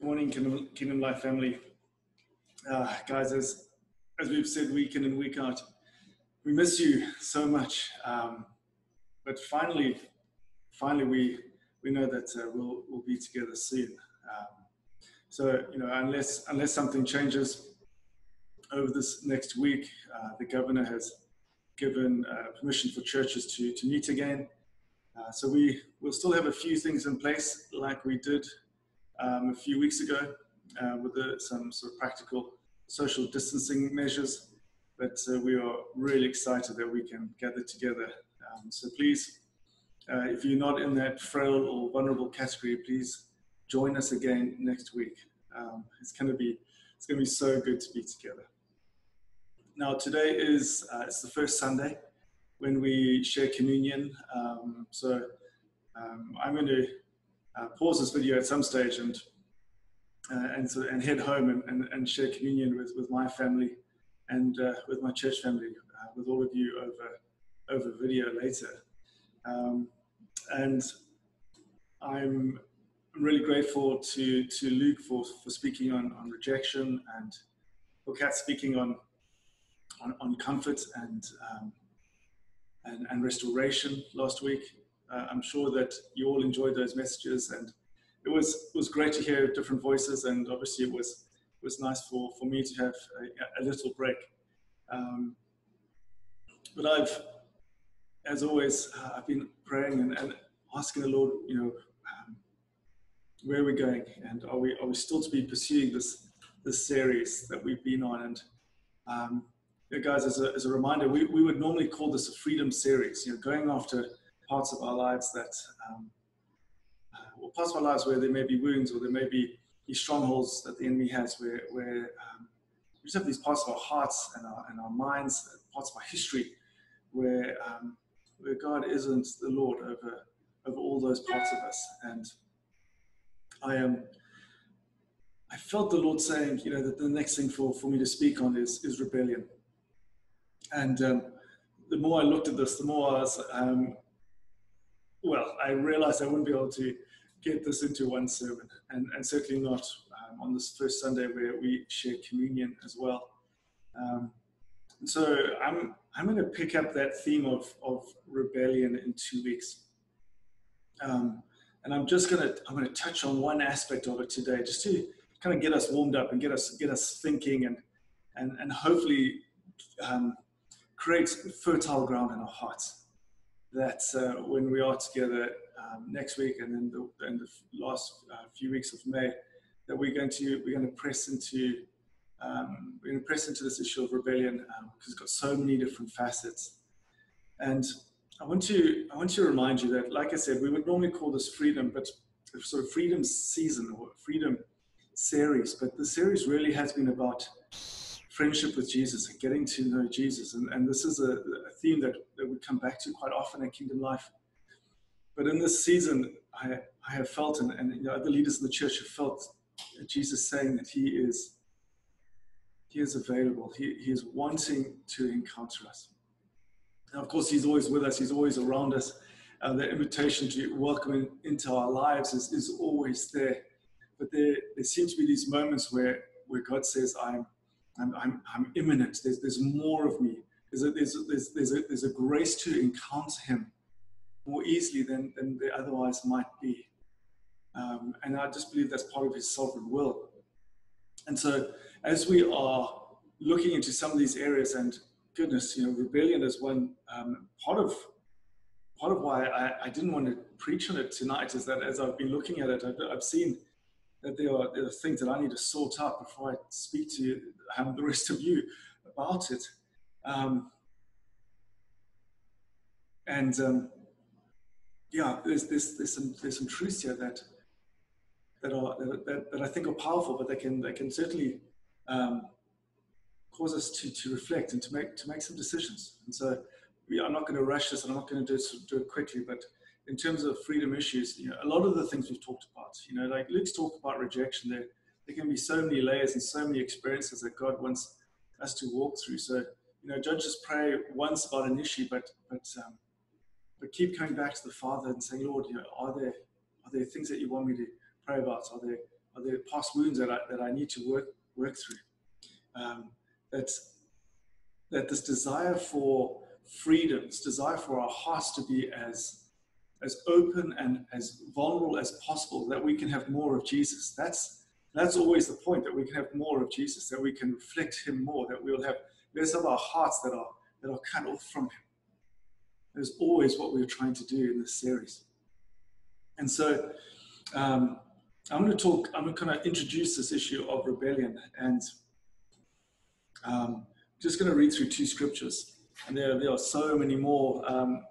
Good morning, Kingdom, Life family. Uh, guys, as, as we've said week in and week out, we miss you so much. Um, but finally, finally, we, we know that uh, we'll, we'll be together soon. Um, so, you know, unless, unless something changes over this next week, uh, the governor has given uh, permission for churches to, to meet again. Uh, so we will still have a few things in place like we did um, a few weeks ago uh, with the, some sort of practical social distancing measures. But uh, we are really excited that we can gather together. Um, so please, uh, if you're not in that frail or vulnerable category, please join us again next week. Um, it's going to be it's going to be so good to be together. Now today is uh, it's the first Sunday when we share communion. Um, so um, I'm going to uh, pause this video at some stage and uh, and so and head home and, and, and, share communion with, with my family and uh, with my church family, uh, with all of you over over video later. Um, and I'm really grateful to to Luke for, for speaking on, on rejection and for Kat speaking on on, on comfort and, um, and and restoration last week. Uh, I'm sure that you all enjoyed those messages, and it was it was great to hear different voices, and obviously it was it was nice for, for me to have a, a little break. Um, but I've, as always, uh, I've been praying and, and, asking the Lord, you know, um, where are we going, and are we are we still to be pursuing this this series that we've been on, and um, guys, as a, as a reminder, we, we would normally call this a freedom series, you know, going after parts of our lives that, um, or parts of our lives where there may be wounds or there may be these strongholds that the enemy has, where, where um, we just have these parts of our hearts and our, and our minds, parts of our history, where, um, where God isn't the Lord over, over all those parts of us. And I am. Um, I felt the Lord saying, you know, that the next thing for, for me to speak on is, is rebellion. And um, the more I looked at this, the more I was um, well, I realized I wouldn't be able to get this into one sermon, and, and certainly not um, on this first Sunday where we share communion as well. Um, so I'm I'm going to pick up that theme of of rebellion in two weeks, um, and I'm just going to I'm going to touch on one aspect of it today, just to kind of get us warmed up and get us get us thinking and and and hopefully um, create fertile ground in our hearts that uh, when we are together um, next week and then the, and the last uh, few weeks of May, that we're going to we're going to press into um, we're going to press into this issue of rebellion because um, it's got so many different facets. And I want to I want to remind you that, like I said, we would normally call this freedom, but sort of freedom season or freedom series. But the series really has been about friendship with Jesus and getting to know Jesus. And, and this is a, a theme that, that we come back to quite often in Kingdom Life. But in this season, I, I have felt, and, and you know, other leaders in the church have felt Jesus saying that He is He is available. He, he is wanting to encounter us. Of course, He's always with us. He's always around us. Uh, the invitation to welcome him into our lives is, is always there. But there, there seem to be these moments where, where God says, I'm, I'm, I'm, I'm imminent. There's, there's more of me. There's a, there's, a, there's, there's, a, there's a grace to encounter him more easily than, than there otherwise might be. Um, and I just believe that's part of his sovereign will. And so as we are looking into some of these areas and goodness, you know, rebellion is one um, part of part of why I, I, didn't want to preach on it tonight is that as I've been looking at it, I've, I've seen that there are, there are things that I need to sort out before I speak to you, um, the rest of you about it. Um, and um, yeah, there's, there's, there's, some, there's some truths here that, that, are, that, that I think are powerful, but they can, they can certainly um, cause us to, to reflect and to make, to make some decisions. And so we, I'm not going to rush this and I'm not going to do, do it quickly, but in terms of freedom issues, you know, a lot of the things we've talked about, you know, like Luke's talked about rejection, there, there can be so many layers and so many experiences that God wants us to walk through. So, you know, don't just pray once about an issue, but but um, but keep coming back to the Father and saying, Lord, you know, are there are there things that you want me to pray about? Are there are there past wounds that I, that I need to work, work through? Um, that, that this desire for freedom, this desire for our hearts to be as, as open and as vulnerable as possible, that we can have more of Jesus. That's, that's always the point, that we can have more of Jesus, that we can reflect him more, that we'll have less of our hearts that are, that are cut off from him. There's always what we're trying to do in this series. And so um, I'm going to talk, I'm going to kind of introduce this issue of rebellion and um, just going to read through two scriptures. And there, there are so many more um,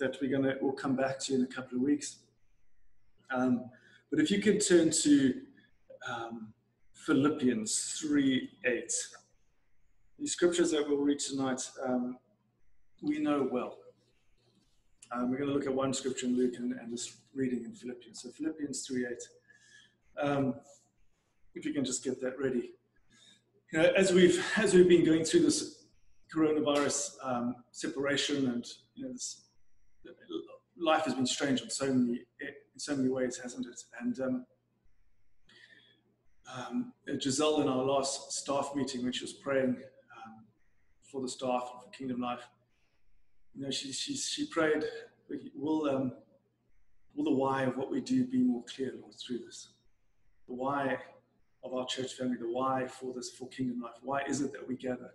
that we're going to, we'll come back to in a couple of weeks. Um, but if you could turn to um, Philippians 3 8. The scriptures that we'll read tonight, um, we know well. Um, we're going to look at one scripture in Luke and, and this reading in Philippians. So Philippians 3 8. Um, if you can just get that ready. You know, as we've as we've been going through this coronavirus um, separation, and you know, this, life has been strange in so many in so many ways, hasn't it? And um, um, Giselle in our last staff meeting, when she was praying um, for the staff and for Kingdom Life, you know, she she she prayed, "Will um, will the why of what we do be more clear, Lord, through this? The why of our church family, the why for this, for Kingdom Life. Why is it that we gather?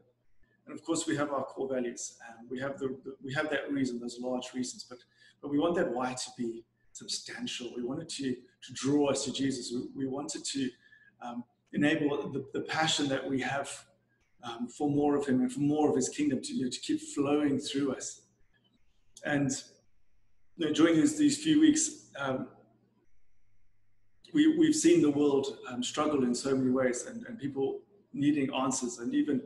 And of course, we have our core values, and we have the, we have that reason, those large reasons. But but we want that why to be substantial. We want it to to draw us to Jesus. We, we wanted to um, enable the, the passion that we have um, for more of Him and for more of His kingdom to, you know, to keep flowing through us. And you know, during these, these few weeks, um, we, we've seen the world um, struggle in so many ways and, and people needing answers and even,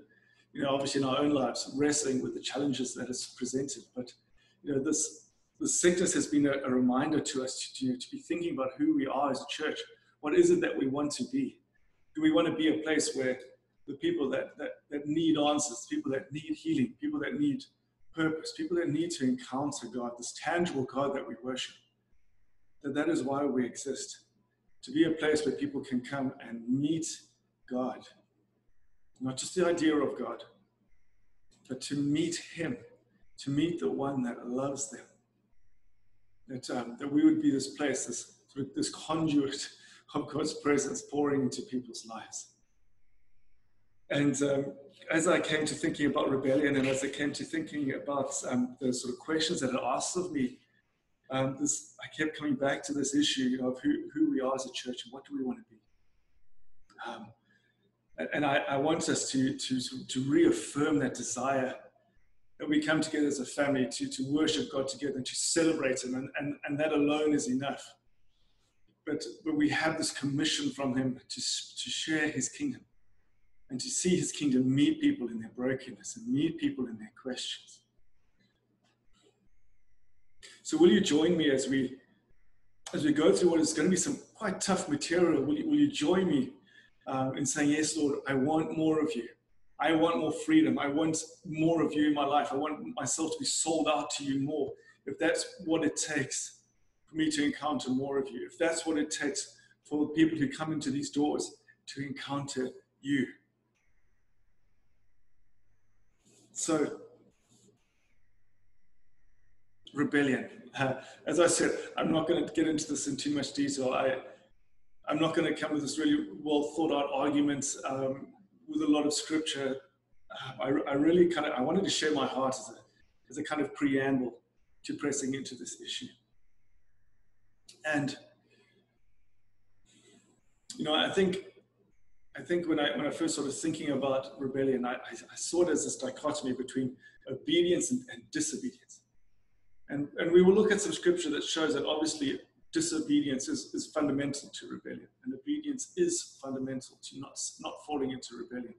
you know, obviously in our own lives, wrestling with the challenges that is presented. But, you know, this, the sickness has been a, a reminder to us to, to be thinking about who we are as a church. What is it that we want to be? Do we want to be a place where the people that, that, that need answers, people that need healing, people that need purpose, people that need to encounter God, this tangible God that we worship, that that is why we exist. To be a place where people can come and meet God. Not just the idea of God, but to meet Him, to meet the one that loves them. That, um, that we would be this place, this, this conduit of God's presence pouring into people's lives. And um, as I came to thinking about rebellion and as I came to thinking about um, the sort of questions that are asked of me, um, this, I kept coming back to this issue you know, of who, who we are as a church and what do we want to be. Um, and I, I, want us to, to, to reaffirm that desire that we come together as a family to, to worship God together and to celebrate Him, and, and, and that alone is enough. But, but we have this commission from Him to, to share His kingdom and to see his kingdom meet people in their brokenness and meet people in their questions. So will you join me as we as we go through what is going to be some quite tough material? Will you, will you join me um, in saying, Yes, Lord, I want more of you. I want more freedom. I want more of you in my life. I want myself to be sold out to you more. If that's what it takes for me to encounter more of you, if that's what it takes for people who come into these doors to encounter you. So, rebellion. Uh, as I said, I'm not going to get into this in too much detail. I, I'm not going to come with this really well thought out argument um, with a lot of scripture. Uh, I, I, really kind of I wanted to share my heart as a, as a kind of preamble to pressing into this issue. And you know, I think I think when I when I first started thinking about rebellion, I, I, saw it as this dichotomy between obedience and, and, disobedience. And and we will look at some scripture that shows that obviously disobedience is, is fundamental to rebellion, and obedience is fundamental to not not falling into rebellion.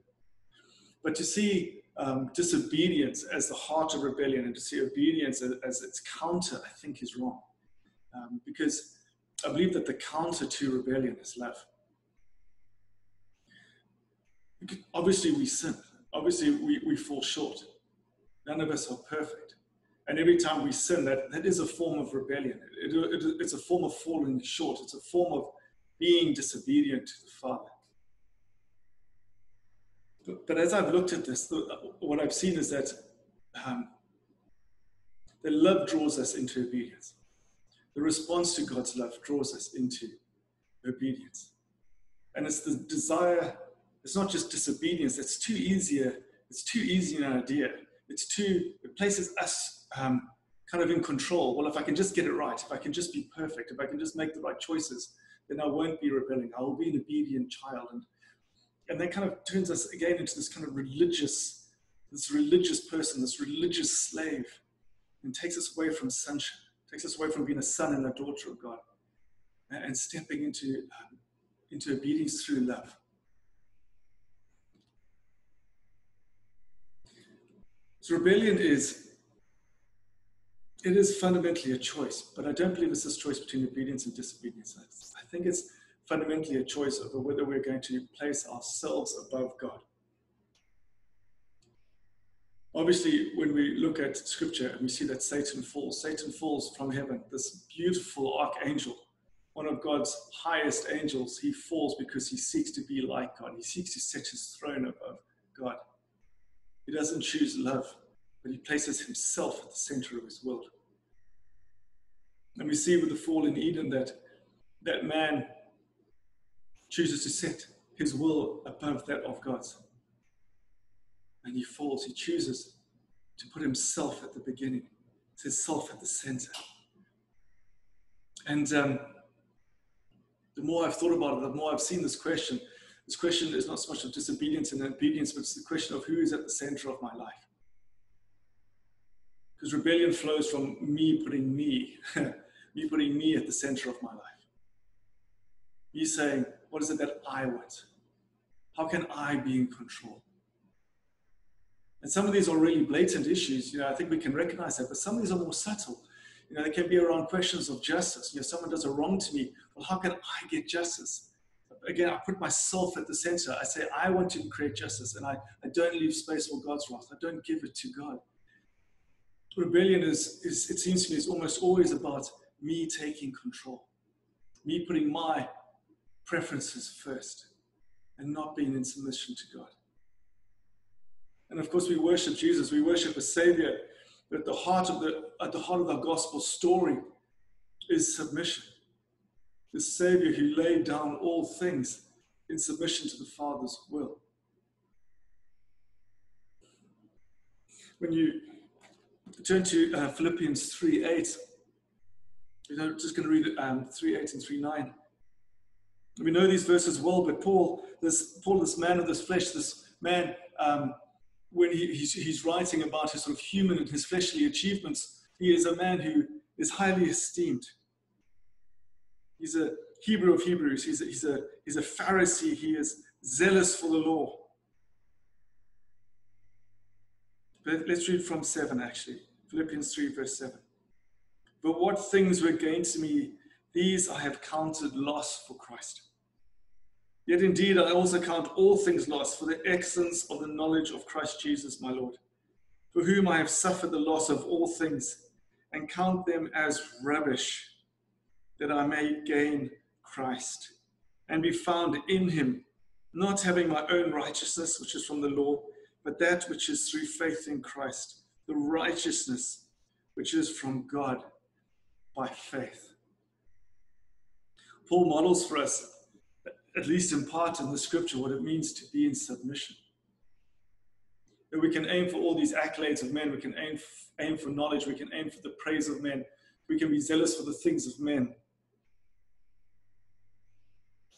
But to see um, disobedience as the heart of rebellion and to see obedience as, as its counter, I think, is wrong, um, because I believe that the counter to rebellion is love obviously we sin. Obviously we, we fall short. None of us are perfect. And every time we sin, that, that is a form of rebellion. It, it, it's a form of falling short. It's a form of being disobedient to the Father. But, but as I've looked at this, what I've seen is that um, the love draws us into obedience. The response to God's love draws us into obedience. And it's the desire, it's not just disobedience, it's too easier, it's too easy an idea. It's too, it places us um, kind of in control. Well, if I can just get it right, if I can just be perfect, if I can just make the right choices, then I won't be rebelling. I will be an obedient child. And, and that kind of turns us again into this kind of religious, this religious person, this religious slave, and takes us away from sonship, takes us away from being a son and a daughter of God, and stepping into, um, into obedience through love. So rebellion is it is fundamentally a choice, but I don't believe it's this choice between obedience and disobedience. I think it's fundamentally a choice over whether we're going to place ourselves above God. Obviously, when we look at scripture and we see that Satan falls, Satan falls from heaven, this beautiful archangel, one of God's highest angels, he falls because he seeks to be like God. He seeks to set his throne above God. He doesn't choose love, but he places himself at the center of his world. And we see with the fall in Eden that that man chooses to set his will above that of God's. And he falls, he chooses to put himself at the beginning, his self at the center. And um, the more I've thought about it, the more I've seen this question. This question is not so much of disobedience and obedience, but it's the question of who is at the center of my life. Because rebellion flows from me putting me, me putting me at the center of my life. Me saying, what is it that I want? How can I be in control? And some of these are really blatant issues. You know, I think we can recognize that, but some of these are more subtle. You know, they can be around questions of justice. You know, someone does a wrong to me. Well, how can I get justice? Again, I put myself at the center. I say, I want to create justice, and I, I don't leave space for God's wrath. I don't give it to God rebellion is, is, it seems to me, is almost always about me taking control, me putting my preferences first, and not being in submission to God. And of course, we worship Jesus, we worship a Savior, but at the heart of the, at the heart of the gospel story is submission. The Savior who laid down all things in submission to the Father's will. When you turn to uh, Philippians 3 8. I'm just going to read um, 3 8 and 3 9. We know these verses well, but Paul, this Paul, this man of this flesh, this man, um, when he, he's, he's writing about his sort of human and his fleshly achievements, he is a man who is highly esteemed. He's a Hebrew of Hebrews. He's a, he's a, he's a Pharisee. He is zealous for the law. But let's read from 7 actually. Philippians 3, verse 7. But what things were gained to me, these I have counted loss for Christ. Yet indeed, I also count all things lost for the excellence of the knowledge of Christ Jesus my Lord, for whom I have suffered the loss of all things, and count them as rubbish, that I may gain Christ, and be found in him, not having my own righteousness, which is from the law but that which is through faith in Christ, the righteousness which is from God by faith. Paul models for us, at least in part in the scripture, what it means to be in submission. That we can aim for all these accolades of men, we can aim, aim for knowledge, we can aim for the praise of men, we can be zealous for the things of men.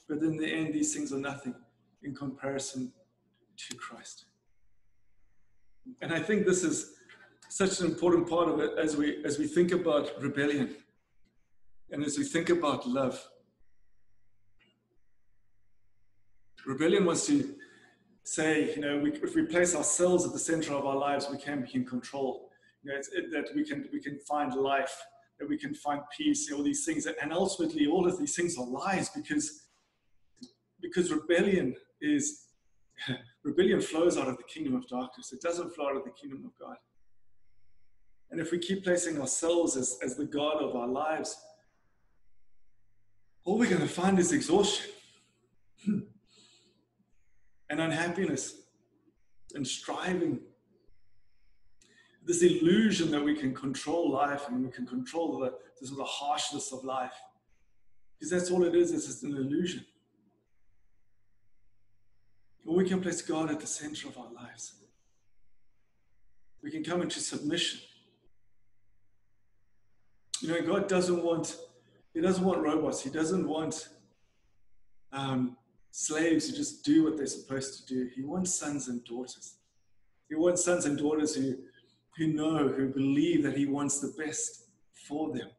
But in the end, these things are nothing in comparison to Christ. And I think this is such an important part of it as we as we think about rebellion and as we think about love. Rebellion wants to say, you know, we, if we place ourselves at the center of our lives, we can be in control. You know, it, that we can we can find life, that we can find peace, all these things, and ultimately, all of these things are lies because because rebellion is rebellion flows out of the kingdom of darkness. It doesn't flow out of the kingdom of God. And if we keep placing ourselves as, as the God of our lives, all we're going to find is exhaustion and unhappiness and striving. This illusion that we can control life and we can control the, the harshness of life. Because that's all it is, it's just an illusion. We can place God at the center of our lives. We can come into submission. You know, God doesn't want, He doesn't want robots. He doesn't want um, slaves who just do what they're supposed to do. He wants sons and daughters. He wants sons and daughters who, who know, who believe that He wants the best for them,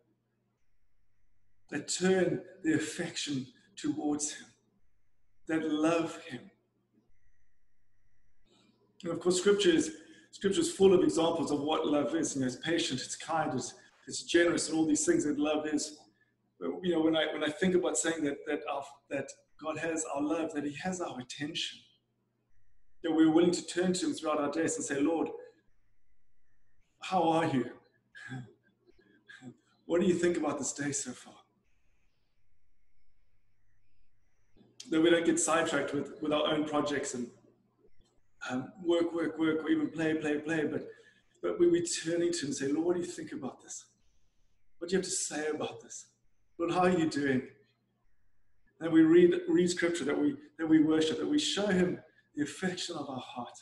that turn their affection towards Him, that love Him. And of course, Scripture is, Scripture is full of examples of what love is. You know, it's patient, it's kind, it's, it's generous, and all these things that love is. But, you know, when I when I think about saying that that our, that God has our love, that He has our attention, that we're willing to turn to Him throughout our days and say, Lord, how are you? What do you think about this day so far? That we don't get sidetracked with, with our own projects and um, work, work, work, or even play, play, play, but, but we, we're turning to Him and say, Lord, what do you think about this? What do you have to say about this? Lord, how are you doing? That we read, read scripture, that we, that we worship, that we show Him the affection of our heart.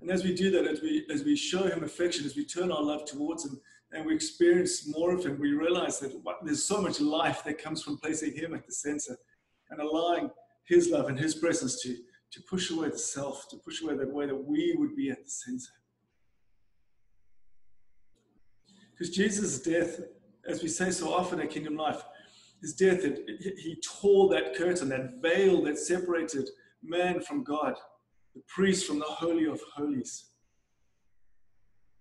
And as we do that, as we, as we show Him affection, as we turn our love towards Him, and we experience more of Him, we realize that there's so much life that comes from placing Him at the center and allowing His love and His presence to, to push away the self, to push away the way that we would be at the center. Because Jesus' death, as we say so often at Kingdom Life, his death, it, he tore that curtain, that veil that separated man from God, the priest from the Holy of Holies.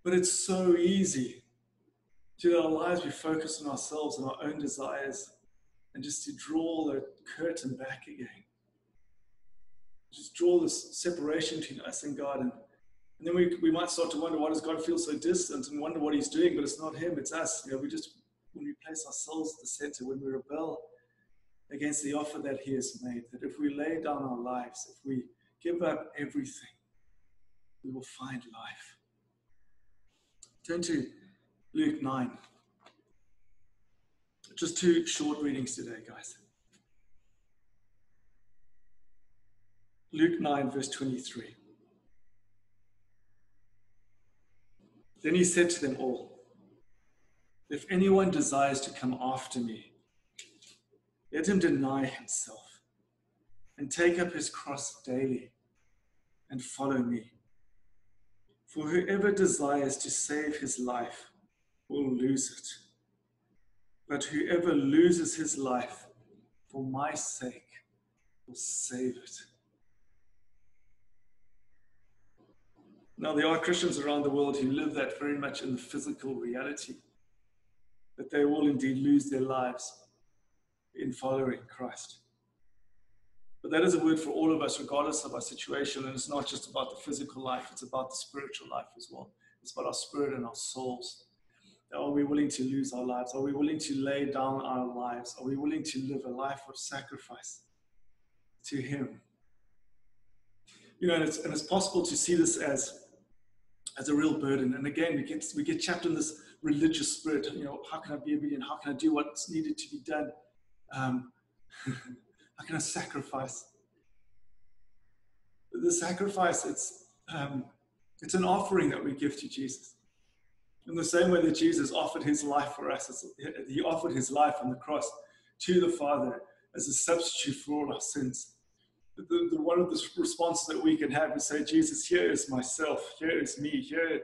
But it's so easy to our lives we focus on ourselves and our own desires and just to draw the curtain back again just draw this separation between us and God. And, and then we, we might start to wonder, why does God feel so distant and wonder what he's doing? But it's not him, it's us. You know, we just, when we place ourselves at the center, when we rebel against the offer that he has made, that if we lay down our lives, if we give up everything, we will find life. Turn to Luke 9. Just two short readings today, guys. Luke 9, verse 23. Then he said to them all, If anyone desires to come after me, let him deny himself and take up his cross daily and follow me. For whoever desires to save his life will lose it. But whoever loses his life for my sake will save it. Now, there are Christians around the world who live that very much in the physical reality, that they will indeed lose their lives in following Christ. But that is a word for all of us, regardless of our situation. And it's not just about the physical life, it's about the spiritual life as well. It's about our spirit and our souls. Are we willing to lose our lives? Are we willing to lay down our lives? Are we willing to live a life of sacrifice to Him? You know, and it's, and it's possible to see this as as a real burden. And again, we get we get trapped in this religious spirit. You know, how can I be obedient? How can I do what's needed to be done? Um, how can I sacrifice? The sacrifice, it's um, it's an offering that we give to Jesus. In the same way that Jesus offered his life for us, he offered his life on the cross to the Father as a substitute for all our sins the, the, one of the responses that we can have is say, Jesus, here is myself, here is me, here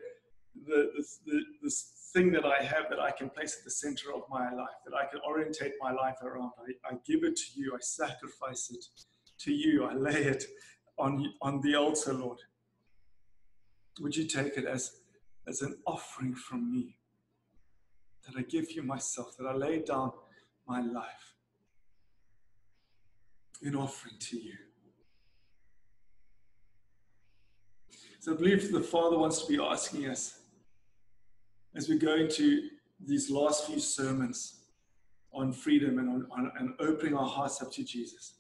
the, the, this thing that I have that I can place at the center of my life, that I can orientate my life around. I, I give it to you, I sacrifice it to you, I lay it on, on the altar, Lord. Would you take it as, as an offering from me? That I give you myself, that I lay down my life in offering to you. So I believe the Father wants to be asking us as we go into these last few sermons on freedom and on, on and opening our hearts up to Jesus.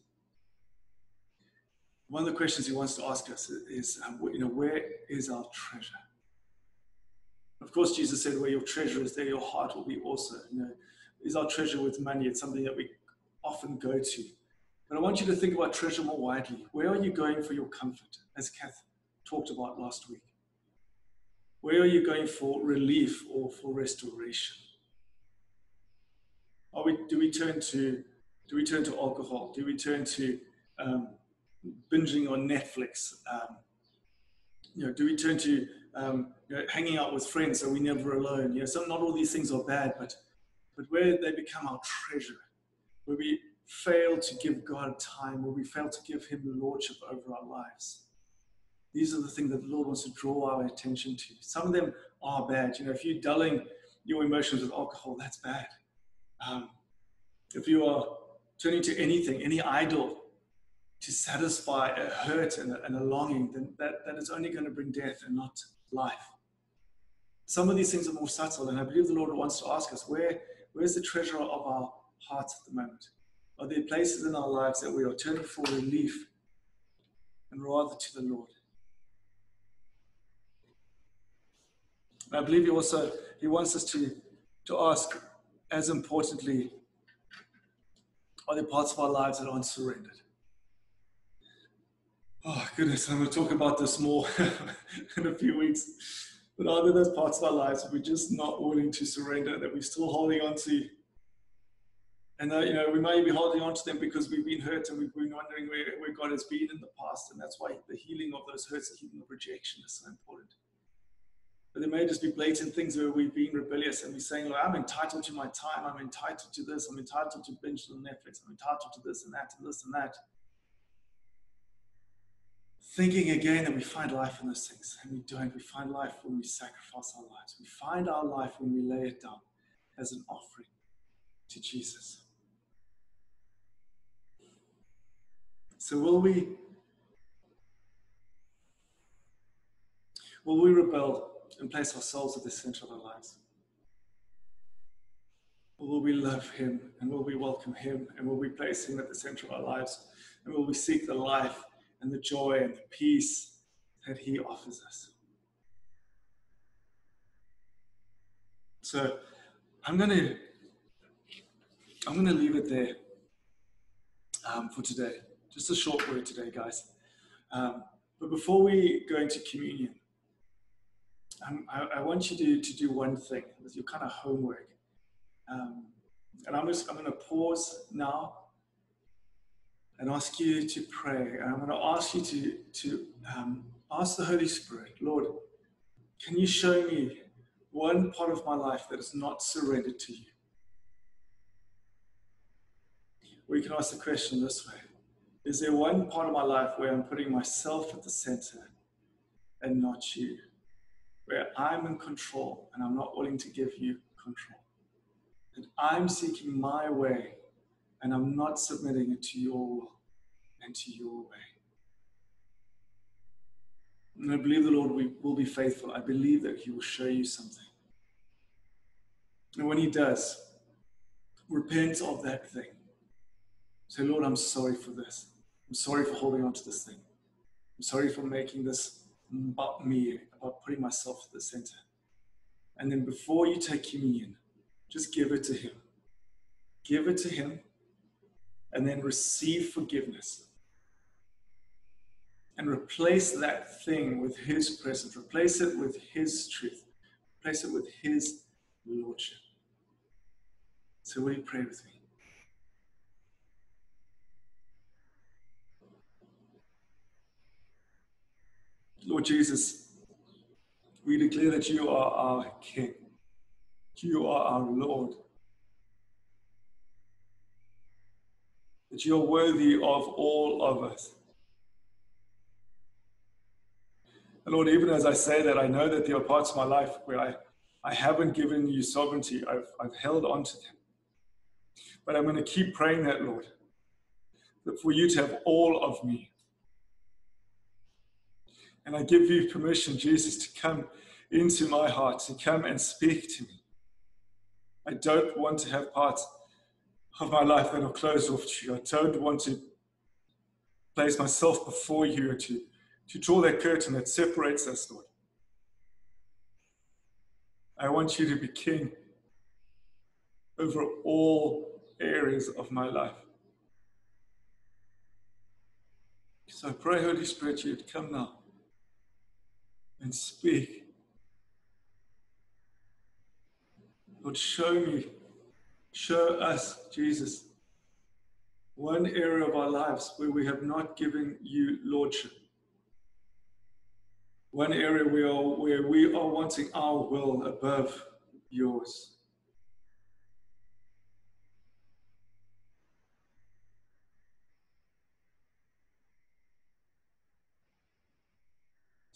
One of the questions he wants to ask us is, um, you know, where is our treasure? Of course, Jesus said, where your treasure is, there your heart will be also. You know, is our treasure with money? It's something that we often go to. But I want you to think about treasure more widely. Where are you going for your comfort, as Kath talked about last week? Where are you going for relief or for restoration? Are we, do we turn to do we turn to alcohol? Do we turn to um, binging on Netflix? Um, you know, do we turn to um, you know, hanging out with friends so we're never alone? You know, some not all these things are bad, but but where they become our treasure, where we fail to give God time, where we fail to give Him lordship over our lives. These are the things that the Lord wants to draw our attention to. Some of them are bad. You know, if you're dulling your emotions with alcohol, that's bad. Um, if you are turning to anything, any idol, to satisfy a hurt and a, and a longing, then that, that is only going to bring death and not life. Some of these things are more subtle, and I believe the Lord wants to ask us where, where's the treasure of our hearts at the moment? Are there places in our lives that we are turning for relief and rather to the Lord? And I believe he also he wants us to, to ask, as importantly, are there parts of our lives that aren't surrendered? Oh goodness, I'm going to talk about this more in a few weeks. But are there those parts of our lives that we're just not willing to surrender, that we're still holding on to? And uh, you know, we may be holding on to them because we've been hurt and we've been wondering where, where God has been in the past. And that's why the healing of those hurts, the healing of rejection is so important. But there may just be blatant things where we're being rebellious and we're saying, I'm entitled to my time, I'm entitled to this, I'm entitled to binge on Netflix, I'm entitled to this and that and this and that. Thinking again that we find life in those things, and we don't. We find life when we sacrifice our lives. We find our life when we lay it down as an offering to Jesus. So will we will we rebel and place our souls at the center of our lives? Or will we love Him and will we welcome Him and will we place Him at the center of our lives? And will we seek the life and the joy and the peace that He offers us? So I'm going to I'm to leave it there um, for today. Just a short word today, guys. Um, but before we go into communion, I, I, want you to, to do one thing with your kind of homework. Um, and I'm just I'm going to pause now and ask you to pray. And I'm going to ask you to, to um, ask the Holy Spirit, Lord, can you show me one part of my life that is not surrendered to you? We can ask the question this way Is there one part of my life where I'm putting myself at the center and not you? Where I'm in control and I'm not willing to give you control. That I'm seeking my way and I'm not submitting it to your will and to your way. And I believe the Lord will be faithful. I believe that He will show you something. And when He does, repent of that thing. Say, Lord, I'm sorry for this. I'm sorry for holding on to this thing. I'm sorry for making this about me, about putting myself at the center. And then before you take communion, just give it to Him. Give it to Him and then receive forgiveness. And replace that thing with His presence, replace it with His truth, replace it with His Lordship. So, will you pray with me? Lord Jesus, we declare that you are our King. You are our Lord. That you are worthy of all of us. And Lord, even as I say that, I know that there are parts of my life where I, I haven't given you sovereignty. I've, I've held on to them. But I'm going to keep praying that, Lord, that for you to have all of me. And I give you permission, Jesus, to come into my heart, to come and speak to me. I don't want to have part of my life that are closed off to you. I don't want to place myself before you to, to draw that curtain that separates us, Lord. I want you to be king over all areas of my life. So I pray, Holy Spirit, you'd come now and speak. Lord, show me, show us, Jesus, one area of our lives where we have not given you lordship. One area we are, where we are wanting our will above yours.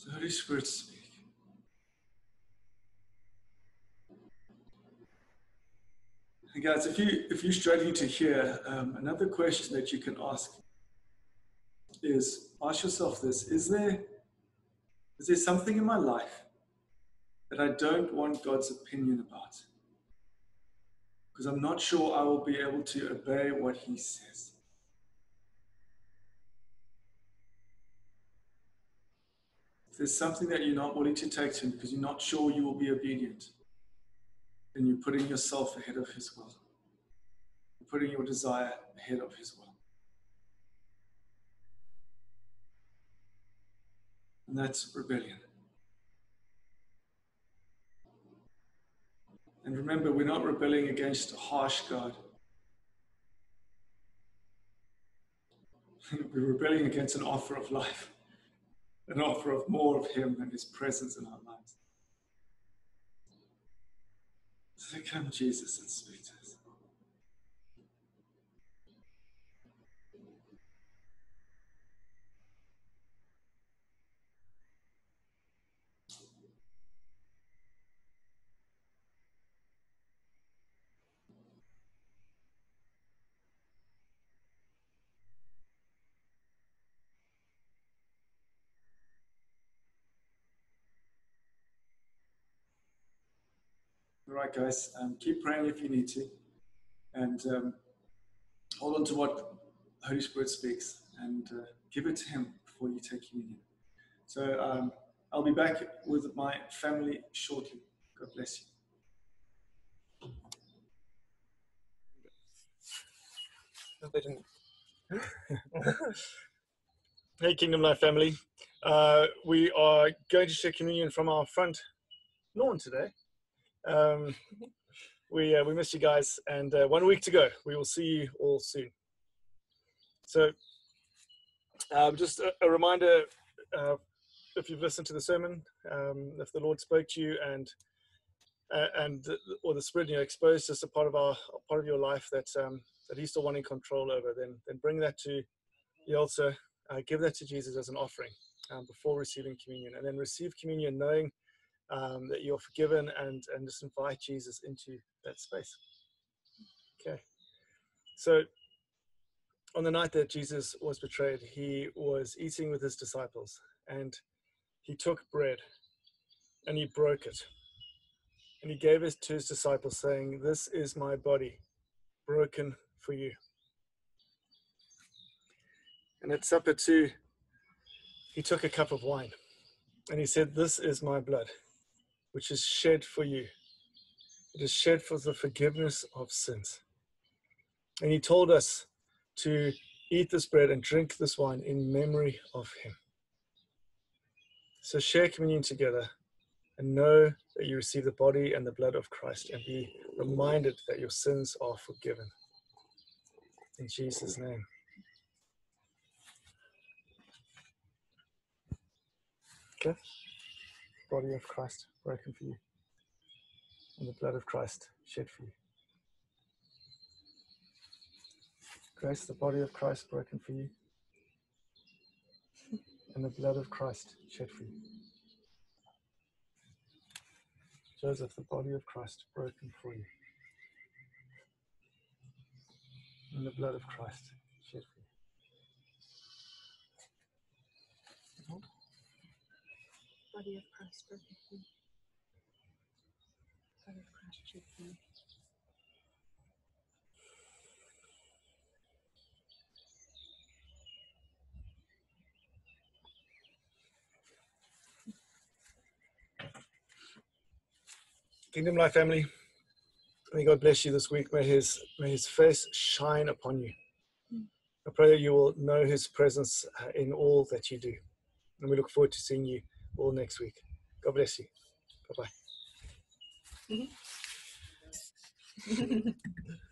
So Holy Spirit, speak. And guys, if you if you're struggling to hear, um, another question that you can ask is ask yourself this: Is there is there something in my life that I don't want God's opinion about? Because I'm not sure I will be able to obey what He says. If there's something that you're not willing to take to Him because you're not sure you will be obedient, then you're putting yourself ahead of His will. You're putting your desire ahead of His will. And that's rebellion. And remember, we're not rebelling against a harsh God. we're rebelling against an offer of life an offer of more of Him and His presence in our lives. So come, Jesus, and speak to us. All guys, um, keep praying if you need to. And um, hold on to what Holy Spirit speaks and uh, give it to Him before you take communion. So um, I'll be back with my family shortly. God bless you. hey, Kingdom Life family. Uh, we are going to share communion from our front lawn today. Um, we uh, we miss you guys, and uh, one week to go. We will see you all soon. So, um, just a, a reminder: uh, if you've listened to the sermon, um, if the Lord spoke to you, and uh, and or the Spirit you know, exposed as a part of our part of your life that um, that He's still wanting control over, then then bring that to the altar. Uh, give that to Jesus as an offering um, before receiving communion, and then receive communion knowing um, that you're forgiven and and just invite Jesus into that space. Okay. So on the night that Jesus was betrayed, he was eating with his disciples and he took bread and he broke it. And he gave it to his disciples, saying, This is my body broken for you. And at supper, too, he took a cup of wine and he said, This is my blood which is shed for you. It is shed for the forgiveness of sins. And he told us to eat this bread and drink this wine in memory of him. So share communion together and know that you receive the body and the blood of Christ and be reminded that your sins are forgiven. In Jesus' name. Okay body of Christ broken for you, and the blood of Christ shed for you. Grace, the body of Christ broken for you, and the blood of Christ shed for you. Joseph, the body of Christ broken for you, and the blood of Christ shed for you. body of Christ perfectly. Body of Christ. Kingdom Life family, may God bless you this week. May His may His face shine upon you. Hmm. I pray that you will know His presence uh, in all that you do, and we look forward to seeing you all next week. God bless you. Bye bye.